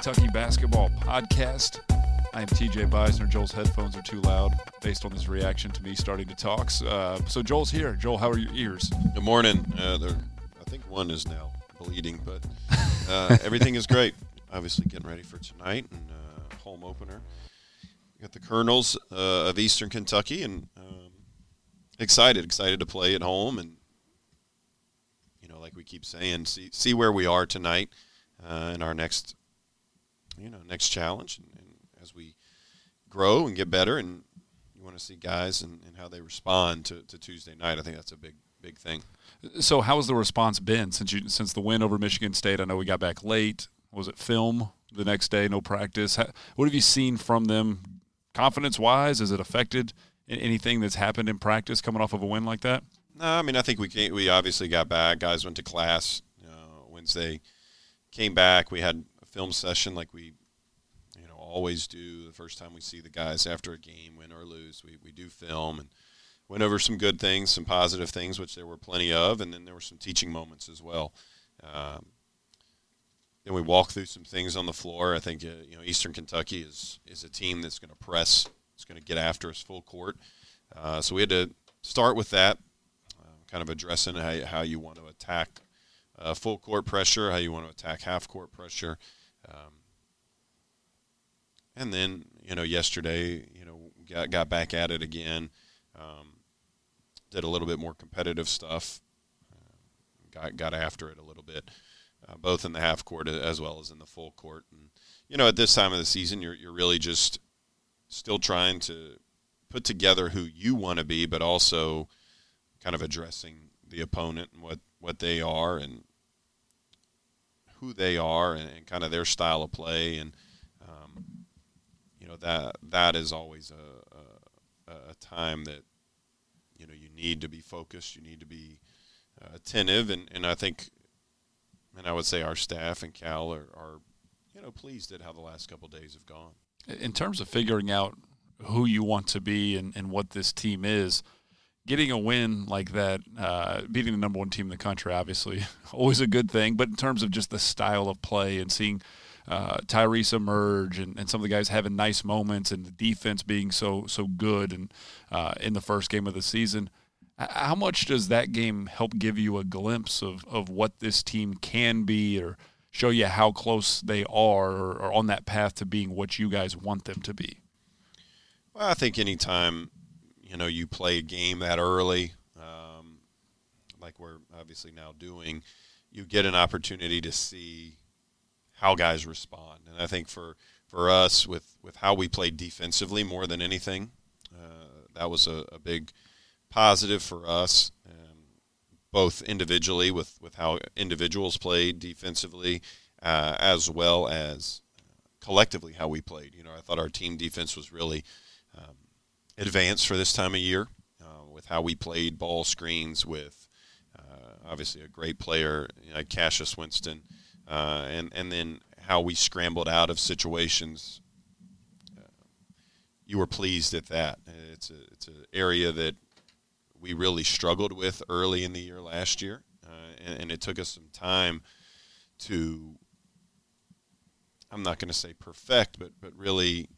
Kentucky Basketball Podcast. I am TJ Beisner. Joel's headphones are too loud based on his reaction to me starting to talk. Uh, so Joel's here. Joel, how are your ears? Good morning. Uh, I think one is now bleeding, but uh, everything is great. Obviously, getting ready for tonight and uh, home opener. We got the Colonels uh, of Eastern Kentucky, and um, excited, excited to play at home, and you know, like we keep saying, see see where we are tonight uh, in our next, you know, next challenge, and, and, as we grow and get better, and you want to see guys and, and how they respond to, to Tuesday night. I think that's a big big thing. So, how has the response been since you since the win over Michigan State? I know we got back late. Was it film the next day? No practice. what have you seen from them, confidence wise? Has it affected anything that's happened in practice coming off of a win like that? No, I mean I think we came, we obviously got back. Guys went to class uh, Wednesday, came back. We had film session like we, you know, always do. The first time we see the guys after a game, win or lose, we we do film and went over some good things, some positive things, which there were plenty of, and then there were some teaching moments as well. Um, then we walked through some things on the floor. I think uh, you know Eastern Kentucky is is a team that's going to press, it's going to get after us full court. Uh, so we had to start with that, uh, kind of addressing how, how you want to attack uh, full court pressure, how you want to attack half court pressure. Um, and then, you know, yesterday, you know, got, got back at it again. Um, did a little bit more competitive stuff, uh, got got after it a little bit, uh, both in the half court as well as in the full court. And you know, at this time of the season, you're you're really just still trying to put together who you want to be, but also kind of addressing the opponent and what what they are and who they are and, and kind of their style of play and um, you know that that is always a, a, a time that you know you need to be focused you need to be uh, attentive and, and I think and I would say our staff and Cal are, are you know pleased at how the last couple days have gone. In terms of figuring out who you want to be and, and what this team is getting a win like that uh, beating the number one team in the country obviously always a good thing but in terms of just the style of play and seeing uh, Tyrese emerge and, and some of the guys having nice moments and the defense being so so good and uh, in the first game of the season. How much does that game help give you a glimpse of, of what this team can be or show you how close they are or, or on that path to being what you guys want them to be? Well, I think anytime know you play a game that early, um, like we're obviously now doing, you get an opportunity to see how guys respond. And I think for for us with with how we played defensively more than anything, uh, that was a, a, big positive for us, um, both individually with with how individuals played defensively, uh, as well as collectively how we played. You know, I thought our team defense was really um, advanced for this time of year uh, with how we played ball screens with. Uh, obviously, a great player, know, Cassius Winston, uh, and and then how we scrambled out of situations. Uh, you were pleased at that. It's a it's an area that we really struggled with early in the year last year, uh, and, and, it took us some time to. I'm not going to say perfect, but but really,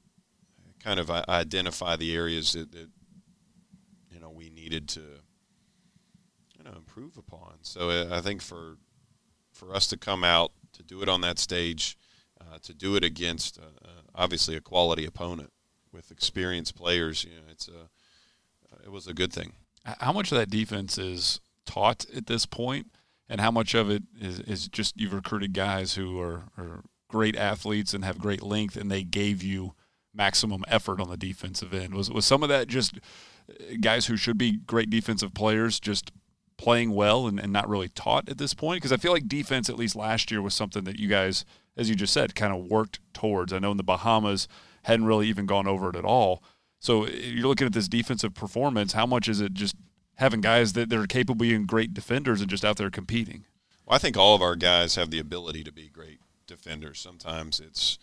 kind of identify the areas that, that you know we needed to you know improve upon. So uh, I think for for us to come out to do it on that stage, uh, to do it against uh, uh, obviously a quality opponent with experienced players, you know, it's a it was a good thing. How much of that defense is taught at this point, and how much of it is, is just you've recruited guys who are, are great athletes and have great length, and they gave you maximum effort on the defensive end? Was was some of that just uh, guys who should be great defensive players just playing well and, and not really taught at this point? Because I feel like defense, at least last year, was something that you guys, as you just said, kind of worked towards. I know in the Bahamas hadn't really even gone over it at all. So uh, you're looking at this defensive performance. How much is it just having guys that, they're capable of being great defenders and just out there competing? Well, I think all of our guys have the ability to be great defenders. Sometimes it's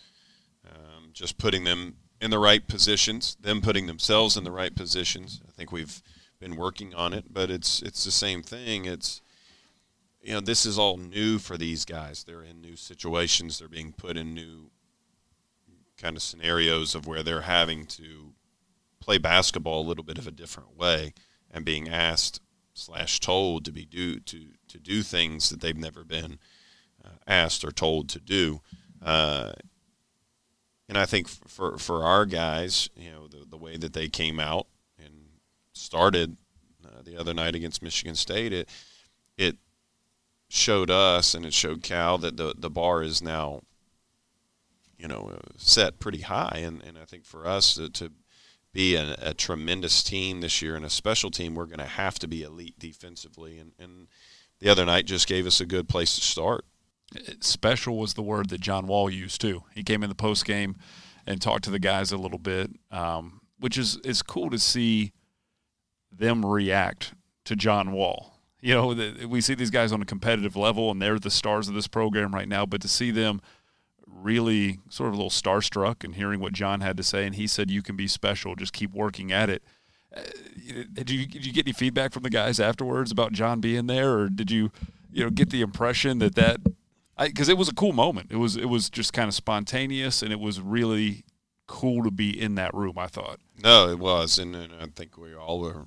um, just putting them in the right positions, them putting themselves in the right positions. I think we've – been working on it, but it's it's the same thing. It's you know this is all new for these guys. They're in new situations. They're being put in new kind of scenarios of where they're having to play basketball a little bit of a different way and being asked slash told to be do to to do things that they've never been uh, asked or told to do. Uh, and I think for for our guys, you know, the the way that they came out and started uh, the other night against Michigan State, it it showed us and it showed Cal that the the bar is now, you know, set pretty high, and and I think for us to, to be a, a, tremendous team this year and a special team, we're going to have to be elite defensively. And, and the other night just gave us a good place to start. Special was the word that John Wall used too. He came in the post game and talked to the guys a little bit, um, which is is cool to see them react to John Wall. You know, the, we see these guys on a competitive level, and they're the stars of this program right now. But to see them really sort of a little starstruck and hearing what John had to say, and he said, "You can be special. Just keep working at it." Uh, did you did you get any feedback from the guys afterwards about John being there, or did you you know get the impression that that because it was a cool moment. It was it was just kind of spontaneous, and it was really cool to be in that room. I thought. No, it was, and, and I think we all were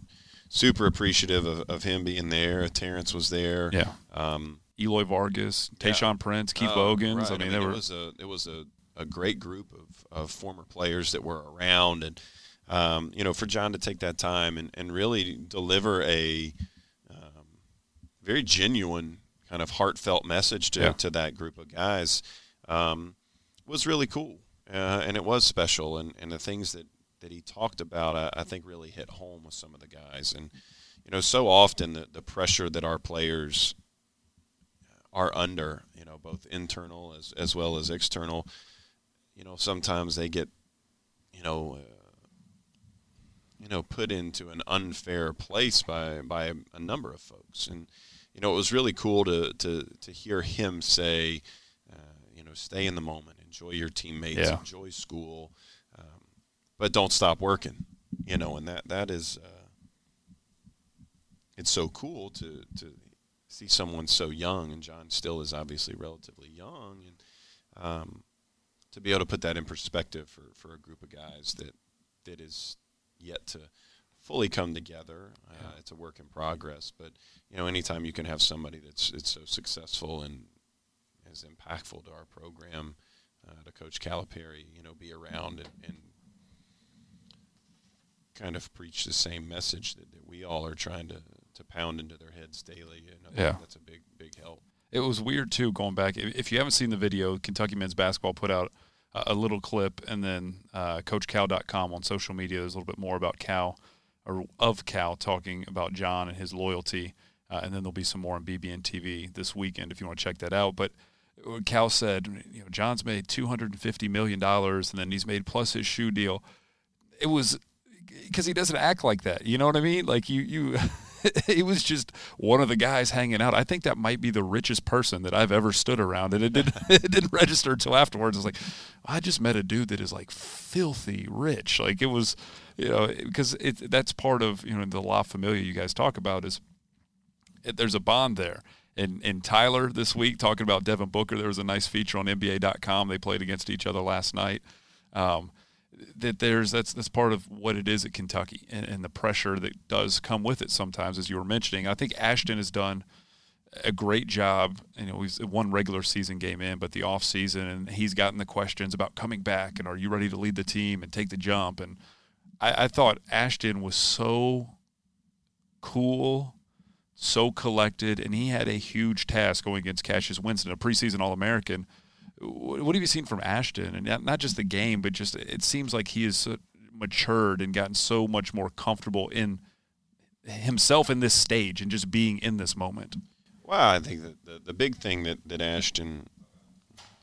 super appreciative of, of him being there. Terrence was there. Yeah. Um, Eloy Vargas, Tayshaun yeah. Prince, Keith uh, Bogans. Right. I mean, I mean it was a it was a, a great group of, of former players that were around, and um, you know, for John to take that time and, and really deliver a um, very genuine kind of heartfelt message to, yeah. to that group of guys um, was really cool, uh, and it was special, and, and the things that that he talked about, I, I think, really hit home with some of the guys, and you know, so often the, the pressure that our players are under, you know, both internal as as well as external. You know, sometimes they get, you know, uh, you know, put into an unfair place by by a number of folks, and you know, it was really cool to to to hear him say, uh, you know, stay in the moment, enjoy your teammates, yeah. enjoy school, um, but don't stop working. You know, and that that is. Uh, it's so cool to, to see someone so young, and John still is obviously relatively young, and um, to be able to put that in perspective for, for a group of guys that that is yet to fully come together. Uh, yeah. It's a work in progress, but you know, anytime you can have somebody that's it's so successful and as impactful to our program, uh, to Coach Calipari, you know, be around and, and kind of preach the same message that, that we all are trying to to pound into their heads daily. And yeah, that's a big big help. It was weird too going back. If you haven't seen the video, Kentucky men's basketball put out a little clip, and then uh, CoachCal.com on social media. There's a little bit more about Cal or of Cal talking about John and his loyalty, uh, and then there'll be some more on BBN TV this weekend if you want to check that out. But Cal said, you know, John's made 250 million dollars, and then he's made plus his shoe deal. It was because he doesn't act like that. You know what I mean? Like you, you. he was just one of the guys hanging out. I think that might be the richest person that I've ever stood around, and it didn't it didn't register until afterwards. It's like, I just met a dude that is like filthy rich. Like it was, you know, because it that's part of you know the La Familia you guys talk about is it, there's a bond there. And, and Tyler this week talking about Devin Booker, there was a nice feature on NBA.com. They played against each other last night. Um, that there's that's that's part of what it is at Kentucky and, and, the pressure that does come with it sometimes, as you were mentioning. I think Ashton has done a great job. You know, he's one regular season game in, but the off season, and he's gotten the questions about coming back and are you ready to lead the team and take the jump. And I, I thought Ashton was so cool, so collected, and he had a huge task going against Cassius Winston, a preseason All American what have you seen from Ashton? And not just the game, but just it seems like he has matured and gotten so much more comfortable in himself in this stage and just being in this moment. Well, I think that the, the big thing that, that Ashton,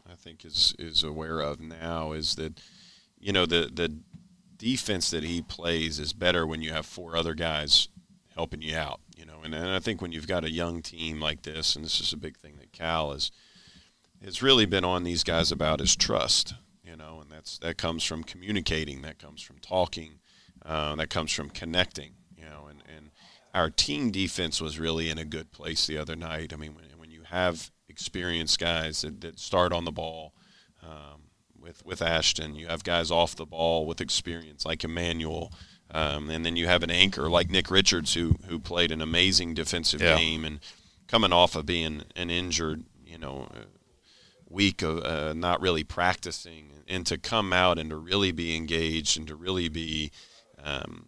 I think, is is aware of now is that, you know, the the defense that he plays is better when you have four other guys helping you out. You know, and, and I think when you've got a young team like this, and this is a big thing that Cal is – has really been on these guys about is trust. You know, and that's that comes from communicating, that comes from talking, uh, that comes from connecting. You know, and and our team defense was really in a good place the other night. I mean, when, when you have experienced guys that, that start on the ball um, with with Ashton. You have guys off the ball with experience like Immanuel, um, and then you have an anchor like Nick Richards who who played an amazing defensive Yeah. game and coming off of being an injured, you know, week of uh, not really practicing, and to come out and to really be engaged and to really be. Um,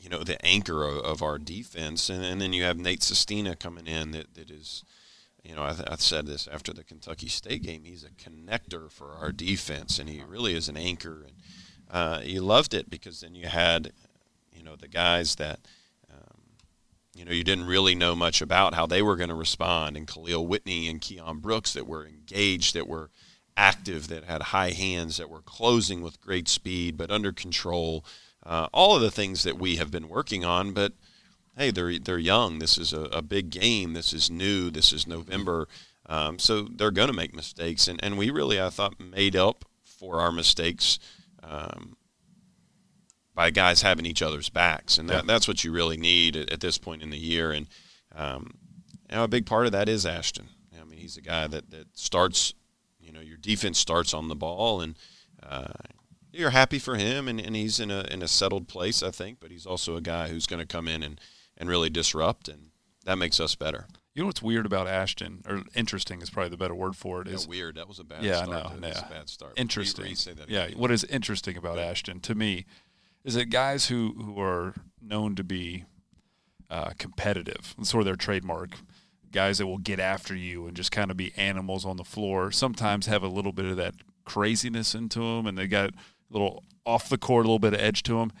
you know the anchor of, of our defense, and, and then you have Nate Sestina coming in that, that is, you know, I, th- I said this after the Kentucky State game. He's a connector for our defense, and he really is an anchor. And uh, you loved it because then you had, you know, the guys that, you know, you didn't really know much about how they were going to respond, and Kahlil Whitney and Keion Brooks that were engaged, that were active, that had high hands, that were closing with great speed but under control. Uh, all of the things that we have been working on, but hey, they're they're young. This is a, a big game. This is new. This is November, um, so they're going to make mistakes, and and we really, I thought, made up for our mistakes um, by guys having each other's backs, and that, Yeah. that's what you really need at, at this point in the year. And um, you know, a big part of that is Ashton. I mean, he's a guy that that starts. You know, your defense starts on the ball, and uh, you're happy for him, and, and he's in a in a settled place, I think. But he's also a guy who's going to come in and, and really disrupt, and that makes us better. You know what's weird about Ashton, or interesting is probably the better word for it, Yeah, weird. That was a bad. Yeah, I start. was yeah. a bad start. interesting. Re- that yeah, again. what is interesting about Ashton to me is that guys who who are known to be uh, competitive, sort of their trademark, guys that will get after you and just kind of be animals on the floor, sometimes have a little bit of that craziness into them, and they got a little off the court, a little bit of edge to them.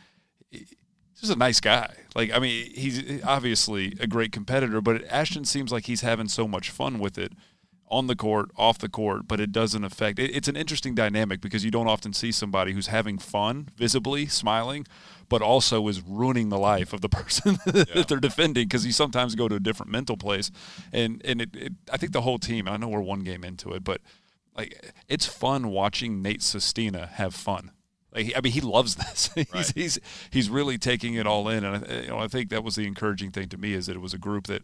He's just a nice guy. Like, I mean, he's obviously a great competitor, but Ashton seems like he's having so much fun with it on the court, off the court, but it doesn't affect. It, it's an interesting dynamic because you don't often see somebody who's having fun, visibly smiling, but also is ruining the life of the person that they're defending because you sometimes go to a different mental place, and and it, it I think the whole team. I know we're one game into it, but like it's fun watching Nate Sestina have fun. Like, I mean, he loves this. he's, Right. he's he's really taking it all in, and I, you know, I think that was the encouraging thing to me is that it was a group that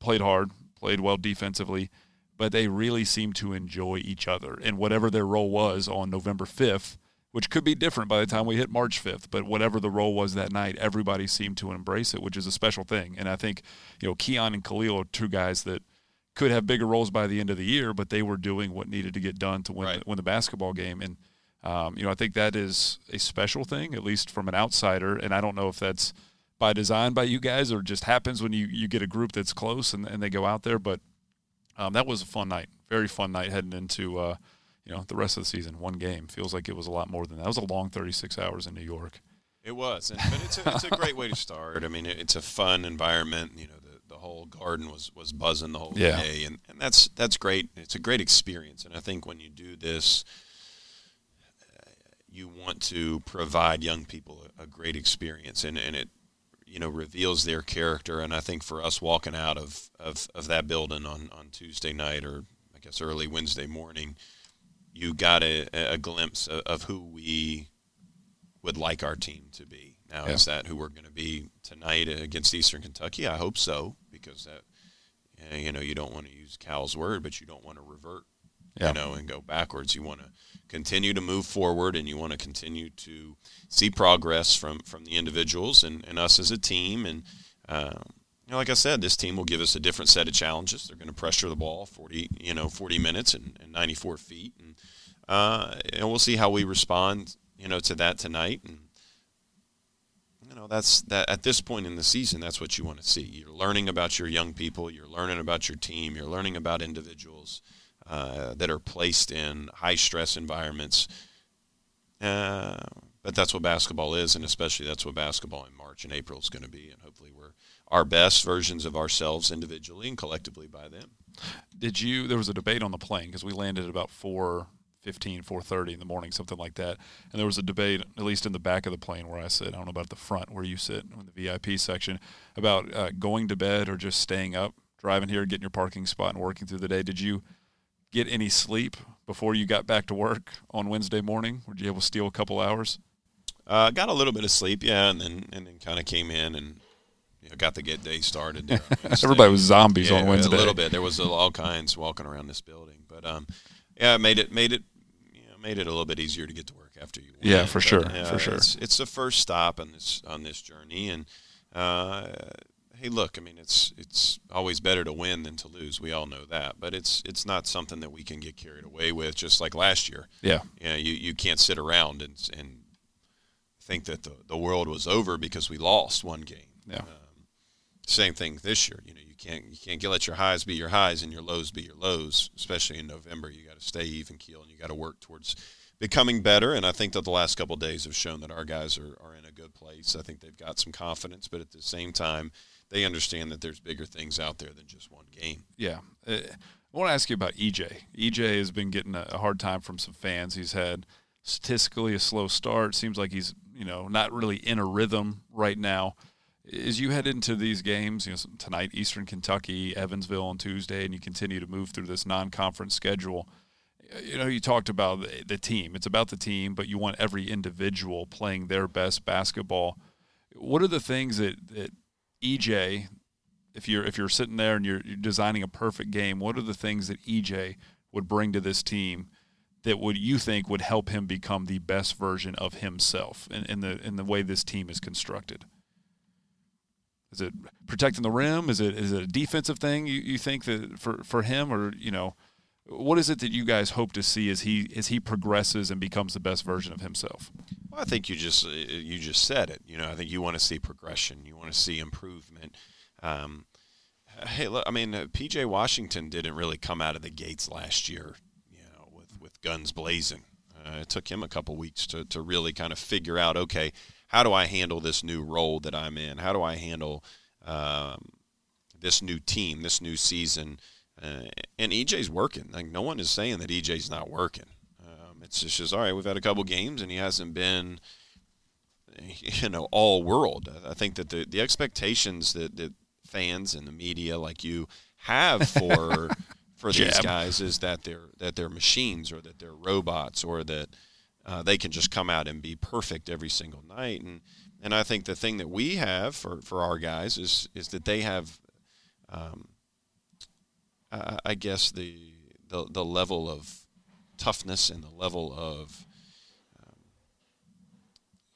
played hard, played well defensively, but they really seemed to enjoy each other and whatever their role was on November fifth, which could be different by the time we hit March fifth. But whatever the role was that night, everybody seemed to embrace it, which is a special thing. And I think you know Keion and Kahlil are two guys that could have bigger roles by the end of the year, but they were doing what needed to get done to win Right. the, win the basketball game. And um, you know, I think that is a special thing, at least from an outsider. And I don't know if that's by design by you guys or just happens when you, you get a group that's close and, and they go out there. But um, that was a fun night, very fun night heading into uh, you know the rest of the season. One game feels like it was a lot more than that. That was a long 36 hours in New York. It was, and, but it's a, it's a great way to start. I mean, it, it's a fun environment. You know, the, the whole garden was, was buzzing the whole Yeah. day, and, and that's that's great. It's a great experience, and I think when you do this, uh, you want to provide young people a, a great experience, and, and it you know reveals their character. And I think for us walking out of, of, of that building on, on Tuesday night, or I guess early Wednesday morning, you got a, a glimpse of, of who we would like our team to be. Now, Yeah. is that who we're going to be tonight against Eastern Kentucky? I hope so, because that, you know, you don't want to use Cal's word, but you don't want to revert, Yeah. you know, and go backwards. You want to continue to move forward, and you want to continue to see progress from from the individuals and, and us as a team. And uh, you know, like I said, this team will give us a different set of challenges. They're going to pressure the ball forty, you know, forty minutes and, and ninety four feet, and uh, and we'll see how we respond, you know, to that tonight. And you know, that's that at this point in the season, that's what you want to see. You're learning about your young people, you're learning about your team, you're learning about individuals uh, that are placed in high stress environments. Uh, but that's what basketball is, and especially that's what basketball in March and April is going to be. And hopefully, we're our best versions of ourselves individually and collectively by them. Did you? There was a debate on the plane because we landed at about four fifteen, four thirty in the morning, something like that. And there was a debate, at least in the back of the plane where I sit. I don't know about the front where you sit in the VIP section, about uh, going to bed or just staying up, driving here, getting your parking spot, and working through the day. Did you get any sleep before you got back to work on Wednesday morning? Were you able to steal a couple hours? Uh, got a little bit of sleep, yeah, and then and then kind of came in and you know, got the get day started. There. Everybody was zombies yeah, on Wednesday. A little bit. There was all kinds walking around this building, but um, Yeah, it made it made it you know, made it a little bit easier to get to work after you. Yeah, for But, sure, uh, for sure. It's, it's the first stop on this on this journey, and uh, hey, look, I mean, it's it's always better to win than to lose. We all know that, but it's it's not something that we can get carried away with. Just like last year, Yeah. you know, you, you can't sit around and and think that the, the world was over because we lost one game. Yeah. Um, same thing this year. You know, you can't you can't get let your highs be your highs and your lows be your lows. Especially in November, you got to stay even keel and you got to work towards becoming better. And I think that the last couple of days have shown that our guys are, are in a good place. I think they've got some confidence, but at the same time, they understand that there's bigger things out there than just one game. Yeah. Uh, I want to ask you about EJ. EJ has been getting a hard time from some fans. He's had statistically a slow start. Seems like he's, you know, not really in a rhythm right now. As you head into these games, you know, tonight, Eastern Kentucky, Evansville on Tuesday, and you continue to move through this non conference schedule, you know, you talked about the team. It's about the team, but you want every individual playing their best basketball. What are the things that, that EJ, if you're if you're sitting there and you're, you're designing a perfect game, what are the things that EJ would bring to this team that would you think would help him become the best version of himself in, in the in the way this team is constructed? Is it protecting the rim? Is it is it a defensive thing you, you think that for, for him or you know what is it that you guys hope to see as he as he progresses and becomes the best version of himself? Well, I think you just uh, you just said it. You know, I think you want to see progression. You want to see improvement. Um, hey, look, I mean, uh, PJ Washington didn't really come out of the gates last year, you know, with with guns blazing. Uh, it took him a couple weeks to to really kind of figure out, okay, how do I handle this new role that I'm in? How do I handle um, this new team, this new season? Uh, and EJ's working. Like no one is saying that EJ's not working. Um, it's just, just all right. We've had a couple games, and he hasn't been, you know, all world. I think that the the expectations that, that fans and the media like you have for for these guys is that they're that they're machines or that they're robots or that uh, they can just come out and be perfect every single night. And and I think the thing that we have for, for our guys is is that they have, um, uh, I guess the, the the level of toughness and the level of um,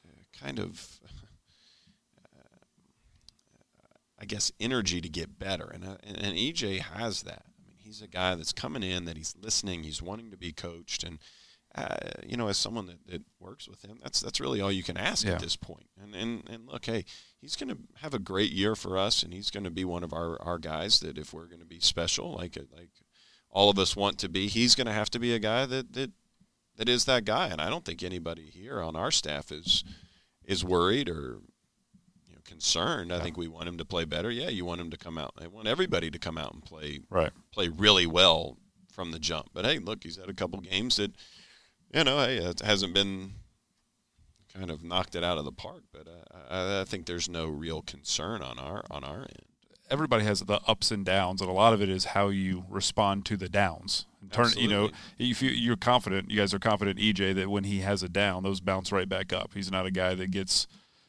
uh, kind of I guess energy to get better, and uh, and, and EJ has that. I mean, he's a guy that's coming in that he's listening, he's wanting to be coached, and uh, you know, as someone that, that works with him, that's that's really all you can ask Yeah. at this point. And and and look, hey, he's going to have a great year for us, and he's going to be one of our, our guys that if we're going to be special, like like all of us want to be, he's going to have to be a guy that that that is that guy. And I don't think anybody here on our staff is is worried or you know concerned. I think we want him to play better. Yeah, you want him to come out. I want everybody to come out and play Right. play really well from the jump. But hey, look, he's had a couple games that you know, hey, it hasn't been kind of knocked it out of the park. But uh, I, I think there's no real concern on our on our end. everybody has the ups and downs, and a lot of it is how you respond to the downs. And Turn, you know, if you, you're confident, you guys are confident, EJ, that when he has a down, those bounce right back up. He's not a guy that gets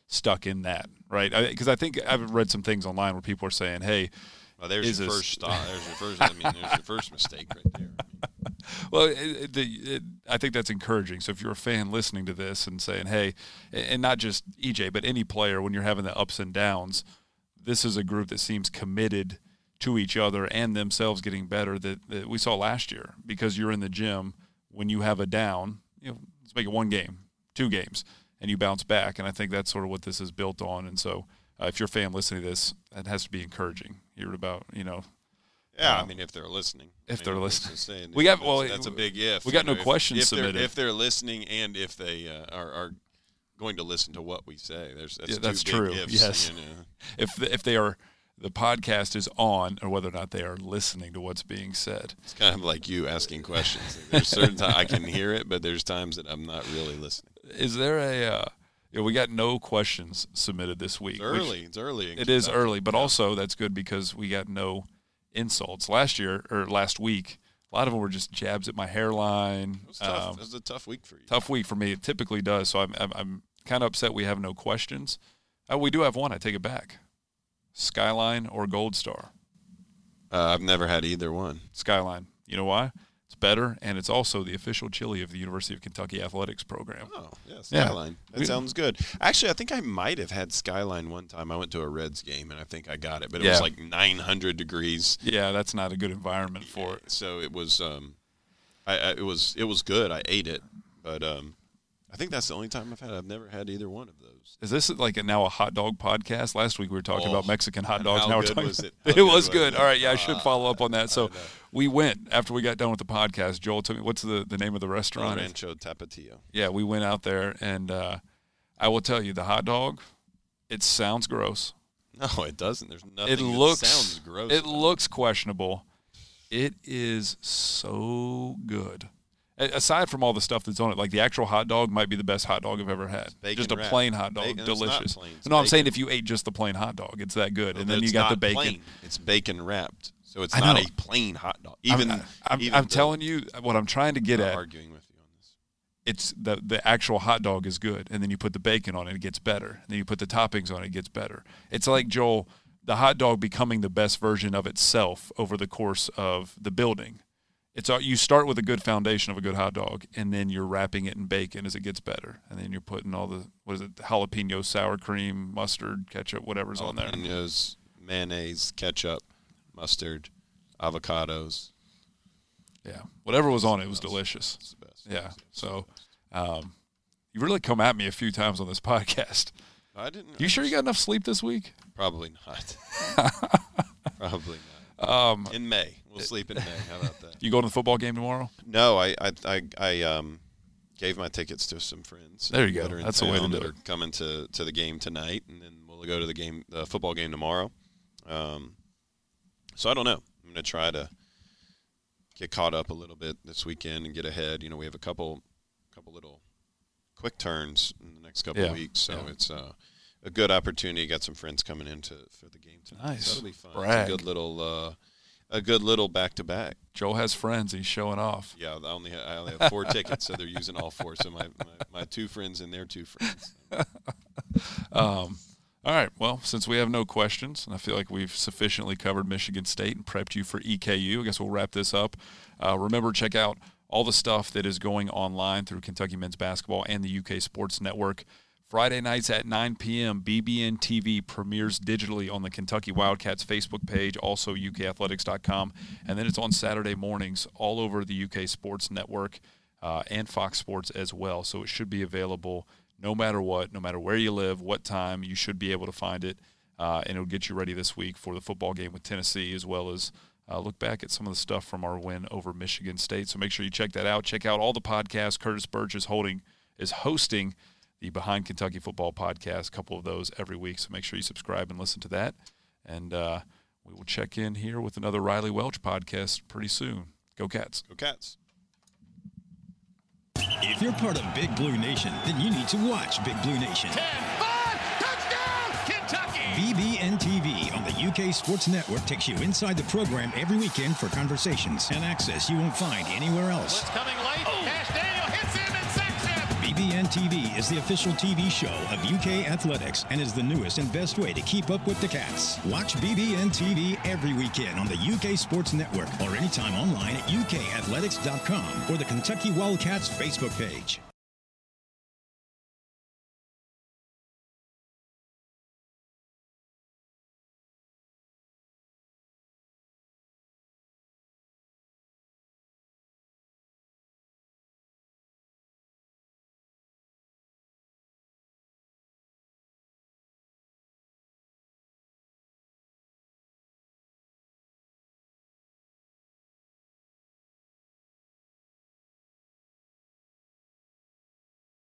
stuck in that, right? Because I, think I've read some things online where people are saying, "Hey, Well, there's your first stop. There's your first. I mean, there's your first mistake right there. I Well, it, it, it, I think that's encouraging. So if you're a fan listening to this and saying, "Hey," and not just EJ, but any player, when you're having the ups and downs, this is a group that seems committed to each other and themselves getting better. That, that we saw last year because you're in the gym when you have a down. You know, let's make it one game, two games, and you bounce back. And I think that's sort of what this is built on. And so, uh, if you're a fan listening to this, that has to be encouraging. Hear about you know yeah, I Um, mean, if they're listening, if I they're listening. saying, We got- well, that's a big if. we got you no know, if- questions if they're, submitted. If they're listening and if they uh, are, are going to listen to what we say, there's that's, Yeah, that's true. ifs, Yes. you know. if the, if they are the podcast is on or whether or not they are listening to what's being said. It's kind of like you asking questions. There's certain times I can hear it, but there's times that I'm not really listening. Is there a? Uh, know, we got no questions submitted this week. It's early. It's early. It is early, but also that's good because we got no insults last year or last week. A lot of them were just jabs at my hairline. It was tough. Um, it was a tough week for you. tough week for me. It typically does. So I'm I'm, I'm kind of upset we have no questions. Oh, we do have one. I take it back. Skyline or Gold Star? Uh, I've never had either one. Skyline. You know why? It's better, and it's also the official chili of the University of Kentucky athletics program. Oh, yeah, Yeah. Skyline. That We- sounds good. Actually, I think I might have had Skyline one time. I went to a Reds game and I think I got it, but it Yeah. was like 900 degrees. Yeah, that's not a good environment for it. So it was, um, I, I it was it was good. I ate it, but um, I think that's the only time I've had. I've never had either one of those. Is this like a, now a hot dog podcast? Last week we were talking Oh, about Mexican hot dogs. now we're talking. was it? It was good. All right, yeah, I should follow up on that. So we went after we got done with the podcast. Joel took me. What's the the name of the restaurant? El? Rancho Tapatio. Yeah, we went out there, and uh, I will tell you, the hot dog. It sounds gross. No, it doesn't. There's nothing. it that looks sounds gross. It looks questionable. It is so good. Aside from all the stuff that's on it, like the actual hot dog might be the best hot dog I've ever had. bacon Just a wrapped. plain hot dog, Bacon- delicious. no, I'm saying if you ate just the plain hot dog, it's that good. No, and then you got the bacon. plain. It's bacon wrapped, so it's not a plain hot dog. Even I'm, I'm, even I'm the- telling you what I'm trying to get I'm at. arguing with you on this. It's the the actual hot dog is good, and then you put the bacon on it, it gets better. And then you put the toppings on it, it gets better. It's like Joel, the hot dog becoming the best version of itself over the course of the building. It's all, you start with a good foundation of a good hot dog, and then you're wrapping it in bacon as it gets better, and then you're putting all the what is it, jalapeno, sour cream, mustard, ketchup, whatever's on there. Jalapenos, mayonnaise, ketchup, mustard, avocados. Yeah, whatever was on it was delicious. It's the best. Yeah, so um, you really come at me a few times on this podcast. I didn't. You sure you got enough sleep this week? Probably not. Probably not. Um, In May, we'll sleep in May. How about that? you going to the football game tomorrow? No, I I I, I um gave my tickets to some friends. There you go. that That's the way to do that it. Are coming to to the game tonight, and then we'll go to the game, the football game tomorrow. Um, so I don't know. I'm gonna try to get caught up a little bit this weekend and get ahead. You know, we have a couple couple little quick turns in the next couple Yeah, of weeks, so yeah. it's uh, a good opportunity. Got some friends coming into for the game tonight. Nice. So that'll be fun. Brag. It's a good little uh, a good little back to back. Joel has friends. He's showing off. Yeah, I only ha- I only have four tickets, so they're using all four. So my, my, my two friends and their two friends. Um, all right. Well, since we have no questions, and I feel like we've sufficiently covered Michigan State and prepped you for EKU, I guess we'll wrap this up. Uh, remember, to check out all the stuff that is going online through Kentucky Men's Basketball and the UK Sports Network. Friday nights at 9 p.m., BBN TV premieres digitally on the Kentucky Wildcats Facebook page, also UKathletics.com. And then it's on Saturday mornings all over the UK Sports Network uh, and Fox Sports as well. So it should be available no matter what, no matter where you live, what time, you should be able to find it. Uh, and it'll get you ready this week for the football game with Tennessee, as well as uh, look back at some of the stuff from our win over Michigan State. So make sure you check that out. Check out all the podcasts. Curtis Burge is holding is hosting the Behind Kentucky Football podcast. A couple of those every week. So make sure you subscribe and listen to that. And uh, we will check in here with another Riley Welch podcast pretty soon. Go Cats. Go Cats. If you're part of Big Blue Nation, then you need to watch Big Blue Nation. 10, 5, touchdown, Kentucky! BBN TV on the UK Sports Network takes you inside the program every weekend for conversations and access you won't find anywhere else. Blitz coming late. Kash Daniel hits him and sacks BBN TV is the official TV show of UK athletics and is the newest and best way to keep up with the Cats. Watch BBN TV every weekend on the UK Sports Network or anytime online at ukathletics.com or the Kentucky Wildcats Facebook page.